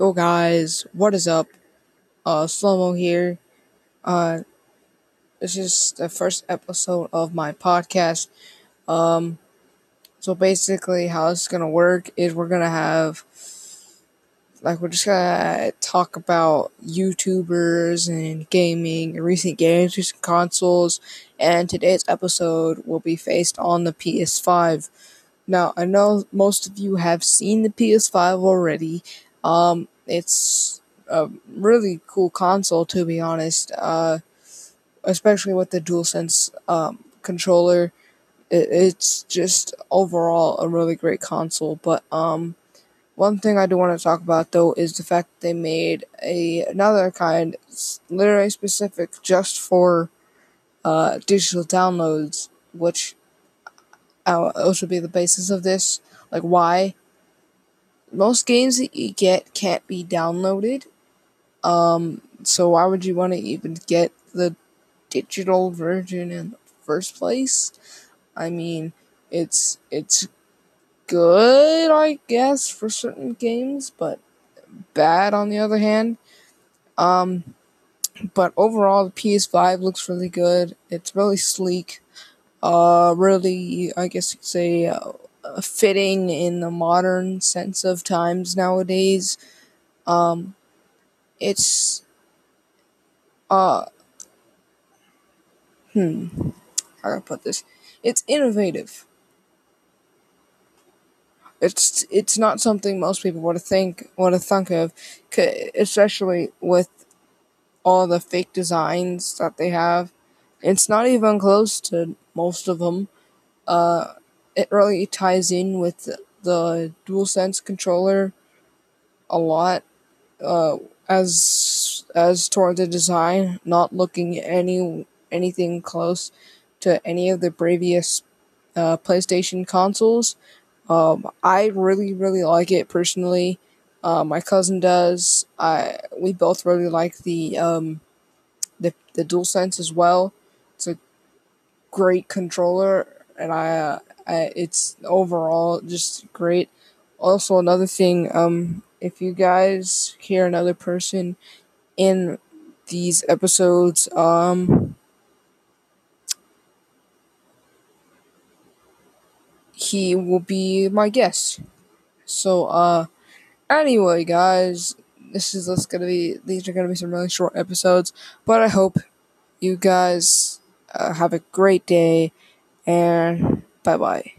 Yo guys, what is up? Uh Slomo here. Uh this is the first episode of my podcast. Um so basically how it's gonna work is we're gonna have like we're just gonna talk about YouTubers and gaming and recent games, recent consoles, and today's episode will be faced on the PS5. Now I know most of you have seen the PS5 already. Um, it's a really cool console to be honest. Uh, especially with the DualSense um, controller. It, it's just overall a really great console. But um, one thing I do want to talk about though is the fact that they made a another kind, literally specific just for uh, digital downloads, which uh, also be the basis of this. Like why most games that you get can't be downloaded. Um, so why would you want to even get the digital version in the first place? I mean, it's it's good, I guess, for certain games, but bad on the other hand. Um, but overall, the PS5 looks really good. It's really sleek. Uh, really, I guess you could say. Uh, fitting in the modern sense of times nowadays. Um, it's uh, hmm, how do I put this? It's innovative. It's it's not something most people would think would have thunk of, especially with all the fake designs that they have. It's not even close to most of them. Uh, it really ties in with the DualSense controller a lot uh, as as toward the design, not looking any anything close to any of the previous uh, PlayStation consoles. Um, I really really like it personally. Uh, my cousin does. I we both really like the um, the the DualSense as well. It's a great controller, and I it's overall just great. Also, another thing, um, if you guys hear another person in these episodes, um, he will be my guest. So, uh, anyway, guys, this is just gonna be these are gonna be some really short episodes, but I hope you guys uh, have a great day and Bye bye.